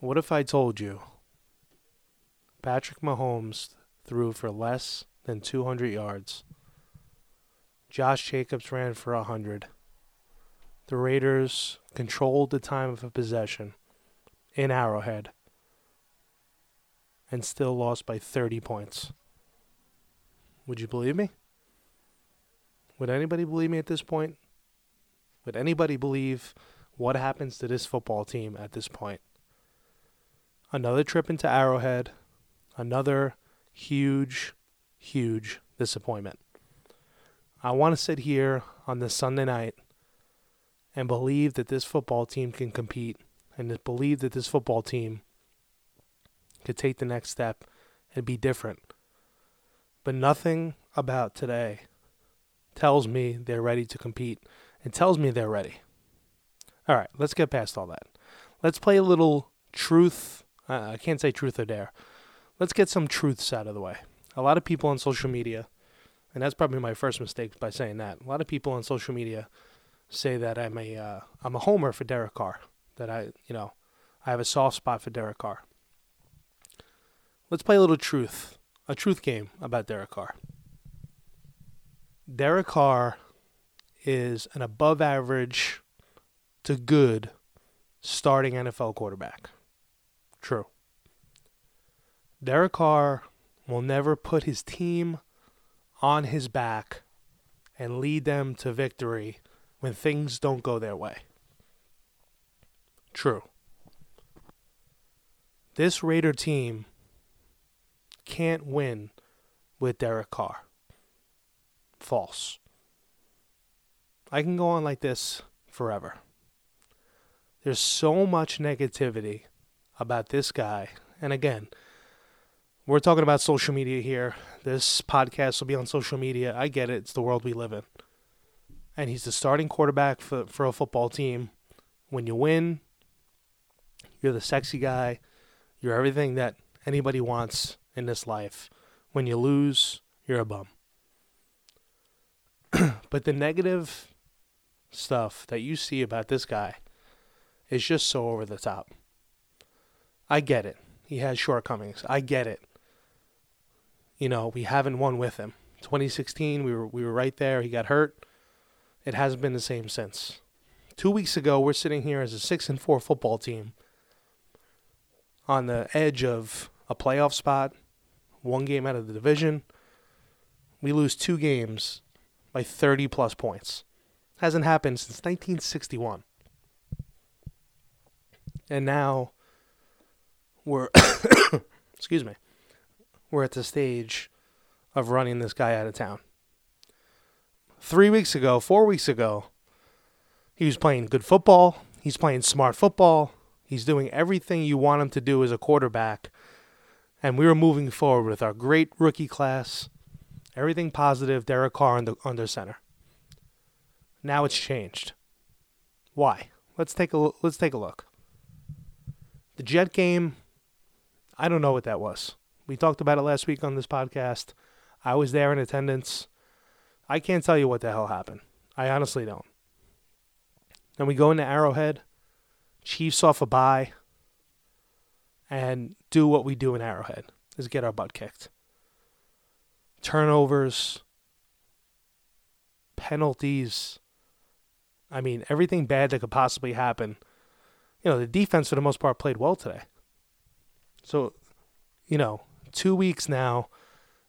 What if I told you Patrick Mahomes threw for less than 200 yards? Josh Jacobs ran for 100. The Raiders controlled the time of possession in Arrowhead and still lost by 30 points. Would you believe me? Would anybody believe me at this point? Would anybody believe what happens to this football team at this point? Another trip into Arrowhead, another huge, huge disappointment. I want to sit here on this Sunday night and believe that this football team can compete and believe that this football team could take the next step and be different. But nothing about today tells me they're ready to compete and tells me they're ready. All right, let's get past all that. Let's play a little truth. Uh, I can't say truth or dare. Let's get some truths out of the way. A lot of people on social media, and that's probably my first mistake by saying that. A lot of people on social media say that I'm a uh, a homer for Derek Carr. That I you know I have a soft spot for Derek Carr. Let's play a little truth, a truth game about Derek Carr. Derek Carr is an above average to good starting NFL quarterback. True. Derek Carr will never put his team on his back and lead them to victory when things don't go their way. True. This Raider team can't win with Derek Carr. False. I can go on like this forever. There's so much negativity about this guy. And again, we're talking about social media here. This podcast will be on social media. I get it. It's the world we live in. And he's the starting quarterback for, for a football team. When you win, you're the sexy guy. You're everything that anybody wants in this life. When you lose, you're a bum. but the negative stuff that you see about this guy is just so over the top. I get it. He has shortcomings. I get it. You know, we haven't won with him. 2016, we were we were right there. He got hurt. It hasn't been the same since. Two weeks ago, we're sitting here as a six and four football team on the edge of a playoff spot, one game out of the division. We lose two games by 30 plus points. Hasn't happened since 1961. And now we're, excuse me, we're at the stage of running this guy out of town. Three weeks ago, four weeks ago, he was playing good football. He's playing smart football. He's doing everything you want him to do as a quarterback. And we were moving forward with our great rookie class. Everything positive, Derek Carr under, under center. Now it's changed. Why? Let's take a let's take a look. The Jet game, I don't know what that was. We talked about it last week on this podcast. I was there in attendance. I can't tell you what the hell happened. I honestly don't. Then we go into Arrowhead, Chiefs off a bye, and do what we do in Arrowhead is get our butt kicked. Turnovers, penalties. I mean, everything bad that could possibly happen you know, the defense for the most part played well today. So, you know, two weeks now,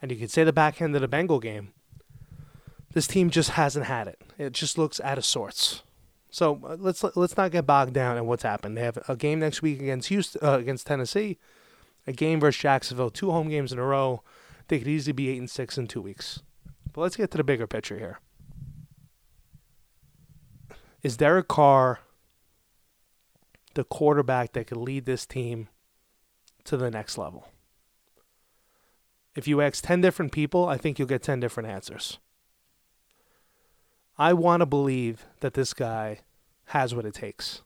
and you could say the back end of the Bengal game, this team just hasn't had it. It just looks out of sorts. So uh, let's let's not get bogged down in what's happened. They have a game next week against Houston, uh, against Tennessee, a game versus Jacksonville, two home games in a row. They could easily be eight and six in two weeks. But let's get to the bigger picture here. Is Derek Carr the quarterback that could lead this team to the next level. If you ask 10 different people, I think you'll get 10 different answers. I want to believe that this guy has what it takes.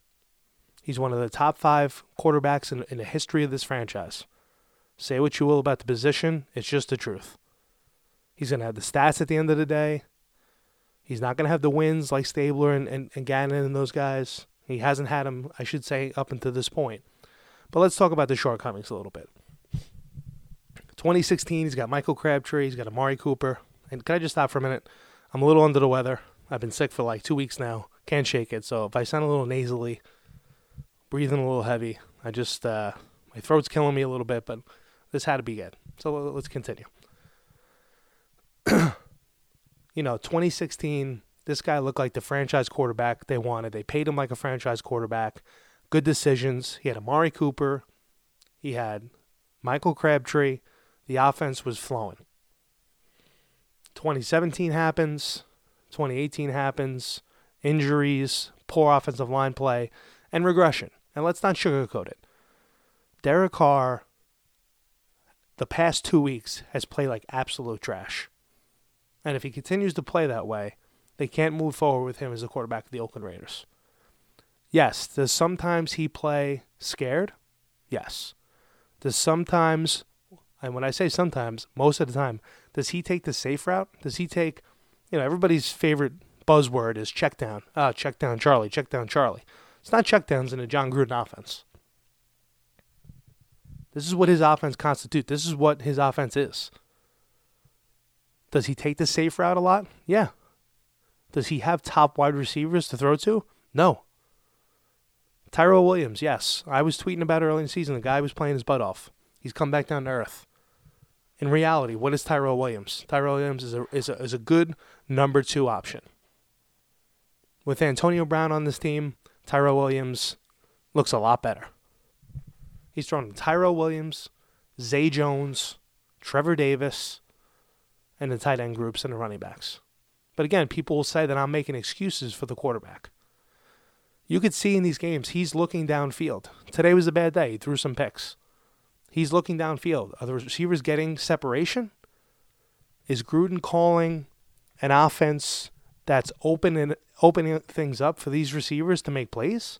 He's one of the top five quarterbacks in, in the history of this franchise. Say what you will about the position, it's just the truth. He's going to have the stats at the end of the day. He's not going to have the wins like Stabler and, and, and Gannon and those guys. He hasn't had them, I should say, up until this point. But let's talk about the shortcomings a little bit. 2016, he's got Michael Crabtree, he's got Amari Cooper. And can I just stop for a minute? I'm a little under the weather. I've been sick for like two weeks now. Can't shake it. So if I sound a little nasally, breathing a little heavy, I just, uh, my throat's killing me a little bit, but this had to be good. So let's continue. you know, 2016, this guy looked like the franchise quarterback they wanted. They paid him like a franchise quarterback. Good decisions. He had Amari Cooper. He had Michael Crabtree. The offense was flowing. 2017 happens. 2018 happens. Injuries, poor offensive line play, and regression. And let's not sugarcoat it. Derek Carr, the past two weeks, has played like absolute trash. And if he continues to play that way, they can't move forward with him as the quarterback of the Oakland Raiders. Yes, does sometimes he play scared? Yes. Does sometimes, and when I say sometimes, most of the time, does he take the safe route? Does he take, you know, everybody's favorite buzzword is check down. Ah, check down Charlie, check down Charlie. It's not check downs in a Jon Gruden offense. This is what his offense constitutes. This is what his offense is. Does he take the safe route a lot? Yeah. Does he have top wide receivers to throw to? No. Tyrell Williams, yes. I was tweeting about early in the season. The guy was playing his butt off. He's come back down to earth. In reality, what is Tyrell Williams? Tyrell Williams is a, is a, is a good number two option. With Antonio Brown on this team, Tyrell Williams looks a lot better. He's thrown Tyrell Williams, Zay Jones, Trevor Davis, and the tight end groups and the running backs. But again, people will say that I'm making excuses for the quarterback. You could see in these games, he's looking downfield. Today was a bad day. He threw some picks. He's looking downfield. Are the receivers getting separation? Is Gruden calling an offense that's opening opening things up for these receivers to make plays?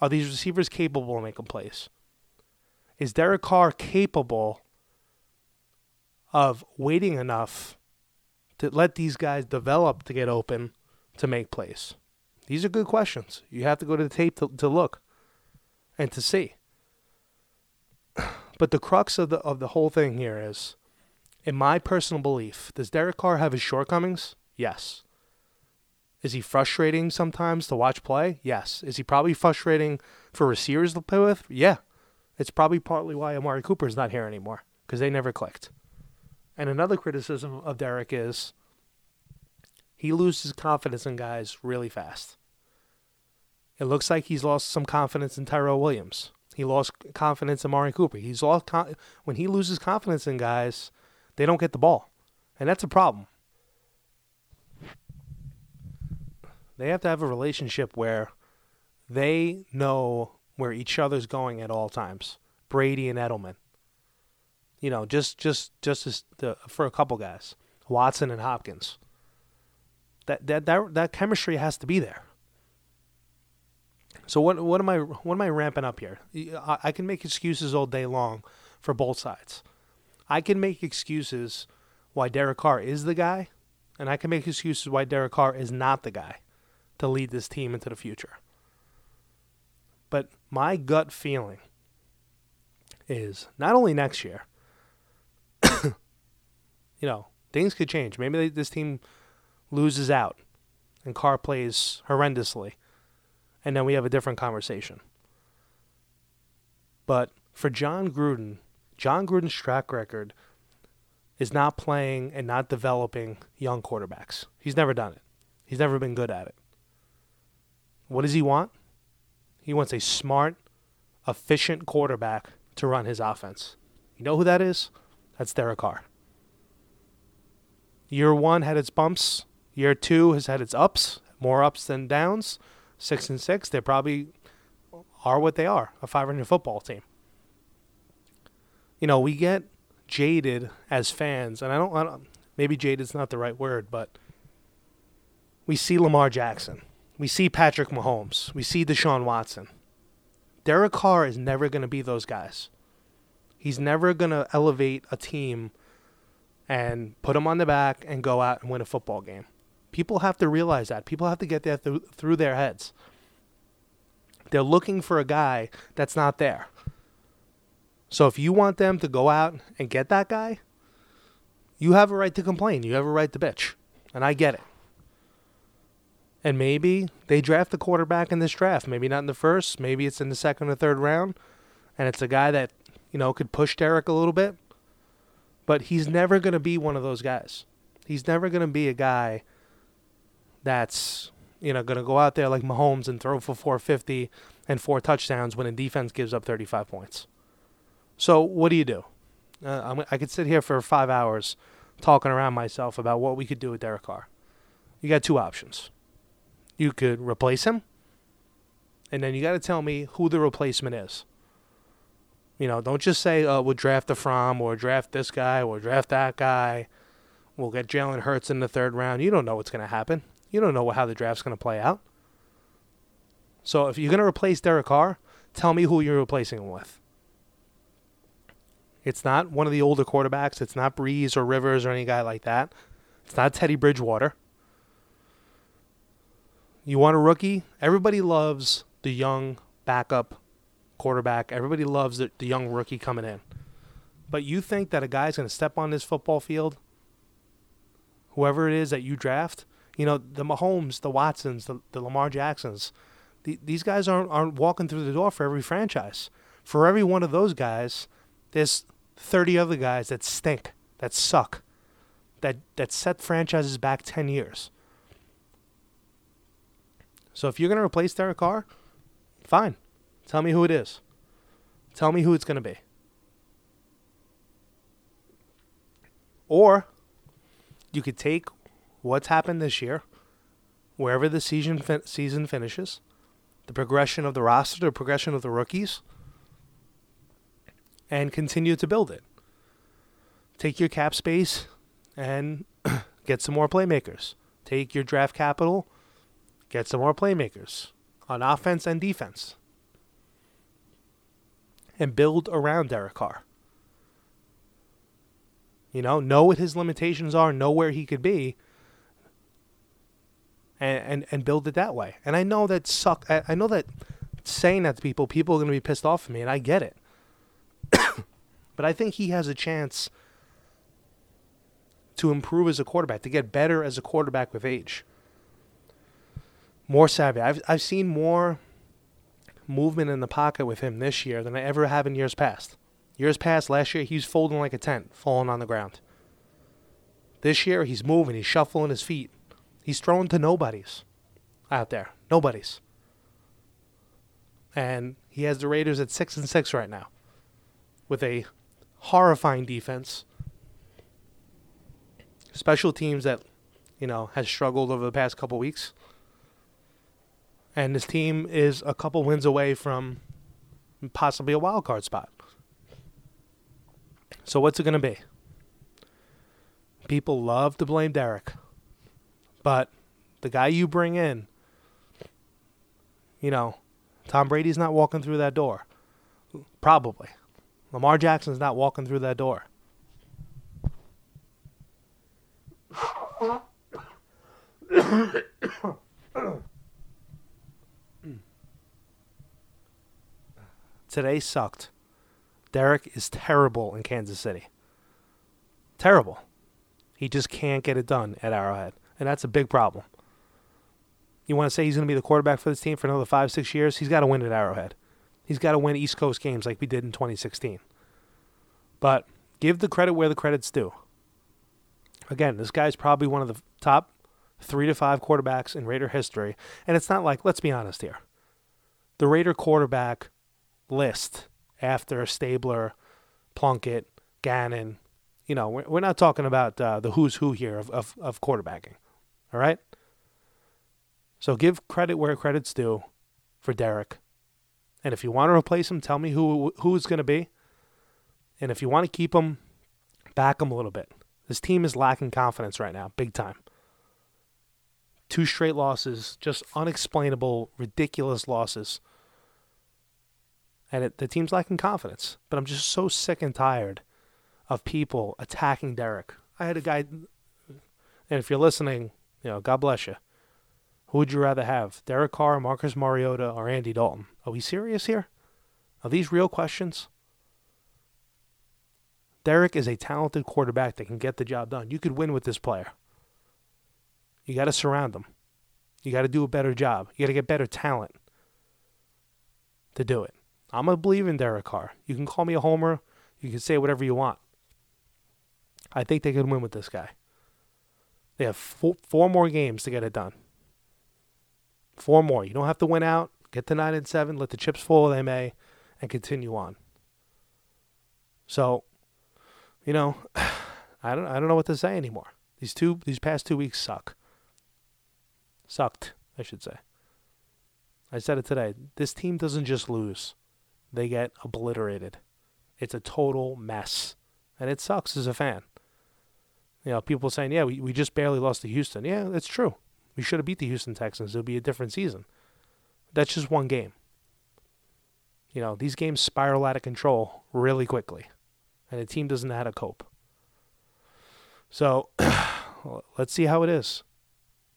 Are these receivers capable of making plays? Is Derek Carr capable of waiting enough to let these guys develop to get open to make plays? These are good questions. You have to go to the tape to, to look and to see. But the crux of the of the whole thing here is, in my personal belief, does Derek Carr have his shortcomings? Yes. Is he frustrating sometimes to watch play? Yes. Is he probably frustrating for receivers to play with? Yeah. It's probably partly why Amari Cooper is not here anymore because they never clicked. And another criticism of Derek is he loses confidence in guys really fast. It looks like he's lost some confidence in Tyrell Williams. He lost confidence in Amari Cooper. He's lost con- when he loses confidence in guys, they don't get the ball, and that's a problem. They have to have a relationship where they know where each other's going at all times. Brady and Edelman. You know, just just just as the, for a couple guys, Watson and Hopkins that that that that chemistry has to be there. So what what am I what am I ramping up here? I, I can make excuses all day long for both sides. I can make excuses why Derek Carr is the guy, and I can make excuses why Derek Carr is not the guy to lead this team into the future. But my gut feeling is not only next year, you know, things could change. Maybe they, this team loses out and Carr plays horrendously, and then we have a different conversation. But for Jon Gruden, Jon Gruden's track record is not playing and not developing young quarterbacks. He's never done it. He's never been good at it. What does he want? He wants a smart, efficient quarterback to run his offense. You know who that is? That's Derek Carr. Year one had its bumps. Year two has had its ups, more ups than downs. Six and six, they probably are what they are a 500 football team. You know, we get jaded as fans, and I don't, I don't maybe not the right word, but we see Lamar Jackson. We see Patrick Mahomes. We see Deshaun Watson. Derek Carr is never going to be those guys. He's never going to elevate a team and put them on the back and go out and win a football game. People have to realize that. People have to get that th- through their heads. They're looking for a guy that's not there. So if you want them to go out and get that guy, you have a right to complain. You have a right to bitch. And I get it. And maybe they draft a quarterback in this draft. Maybe not in the first. Maybe it's in the second or third round. And it's a guy that, you know, could push Derek a little bit. But he's never going to be one of those guys. He's never going to be a guy that's, you know, going to go out there like Mahomes and throw for 450 and four touchdowns when a defense gives up 35 points. So what do you do? Uh, i could sit here for five hours talking around myself about what we could do with Derek Carr. You got two options. You could replace him, and then you got to tell me who the replacement is. You know, don't just say, uh, we'll draft the Fromm or draft this guy or draft that guy. We'll get Jalen Hurts in the third round. You don't know what's going to happen. You don't know how the draft's going to play out. So if you're going to replace Derek Carr, tell me who you're replacing him with. It's not one of the older quarterbacks. It's not Brees or Rivers or any guy like that. It's not Teddy Bridgewater. You want a rookie? Everybody loves the young backup quarterback. Everybody loves the, the young rookie coming in. But you think that a guy's going to step on this football field, whoever it is that you draft, you know, the Mahomes, the Watsons, the, the Lamar Jacksons, the, these guys aren't, aren't walking through the door for every franchise. For every one of those guys, there's 30 other guys that stink, that suck, that, that set franchises back 10 years. So if you're going to replace Derek Carr, fine. Tell me who it is. Tell me who it's going to be. Or you could take what's happened this year, wherever the season fin- season finishes, the progression of the roster, the progression of the rookies, and continue to build it. Take your cap space and get some more playmakers. Take your draft capital Get some more playmakers on offense and defense. And build around Derek Carr. You know, know what his limitations are, know where he could be, and, and, and build it that way. And I know that suck. I, I know that saying that to people, people are going to be pissed off at me, and I get it. but I think he has a chance to improve as a quarterback, to get better as a quarterback with age more savvy. I've I've seen more movement in the pocket with him this year than I ever have in years past. Years past, last year he was folding like a tent, falling on the ground. This year he's moving, he's shuffling his feet. He's thrown to nobodies out there. Nobodies. And he has the Raiders at six and six right now. With a horrifying defense. Special teams that, you know, has struggled over the past couple weeks and his team is a couple wins away from possibly a wild card spot. So what's it going to be? People love to blame Derek, but the guy you bring in, you know, Tom Brady's not walking through that door. Probably. Lamar Jackson's not walking through that door. Today sucked. Derek is terrible in Kansas City. Terrible. He just can't get it done at Arrowhead. And that's a big problem. You want to say he's going to be the quarterback for this team for another five, six years? He's got to win at Arrowhead. He's got to win East Coast games like we did in 2016. But give the credit where the credit's due. Again, this guy's probably one of the top three to five quarterbacks in Raider history. And it's not like, let's be honest here. The Raider quarterback list after Stabler, Plunkett, Gannon. You know, we're, we're not talking about uh, the who's who here of, of, of quarterbacking. All right? So give credit where credit's due for Derek. And if you want to replace him, tell me who who it's going to be. And if you want to keep him, back him a little bit. This team is lacking confidence right now, big time. Two straight losses, just unexplainable, ridiculous losses and it, the team's lacking confidence. But I'm just so sick and tired of people attacking Derek. I had a guy, and if you're listening, you know, God bless you. Who would you rather have, Derek Carr, Marcus Mariota, or Andy Dalton? Are we serious here? Are these real questions? Derek is a talented quarterback that can get the job done. You could win with this player. You got to surround him. You got to do a better job. You got to get better talent to do it. I'm a believer in Derek Carr. You can call me a homer. You can say whatever you want. I think they can win with this guy. They have four, four more games to get it done. Four more. You don't have to win out. Get to nine and seven. Let the chips fall where they may, and continue on. So, you know, I don't I don't know what to say anymore. These two these past two weeks suck. Sucked, I should say. I said it today. This team doesn't just lose; they get obliterated. It's a total mess, and it sucks as a fan. You know, people saying, "Yeah, we, we just barely lost to Houston." Yeah, that's true. We should have beat the Houston Texans. It would be a different season. That's just one game. You know, these games spiral out of control really quickly, and the team doesn't know how to cope. So, let's see how it is.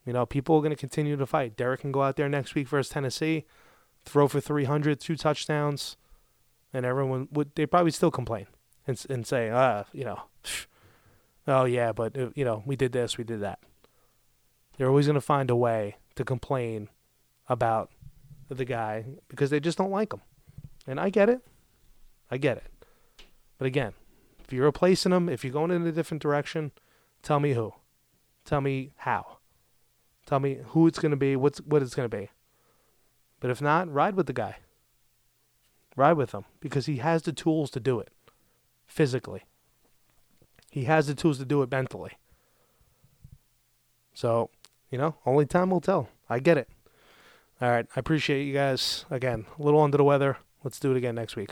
You know, people are going to continue to fight. Derek can go out there next week versus Tennessee, throw for 300, two touchdowns, and everyone would, they probably still complain and, and say, ah, you know, oh, yeah, but, uh, you know, we did this, we did that. They're always going to find a way to complain about the guy because they just don't like him. And I get it. I get it. But again, if you're replacing him, if you're going in a different direction, tell me who. Tell me how. Tell me who it's going to be, what's what it's going to be. But if not, ride with the guy. Ride with him because he has the tools to do it physically. He has the tools to do it mentally. So, you know, only time will tell. I get it. All right. I appreciate you guys. Again, a little under the weather. Let's do it again next week.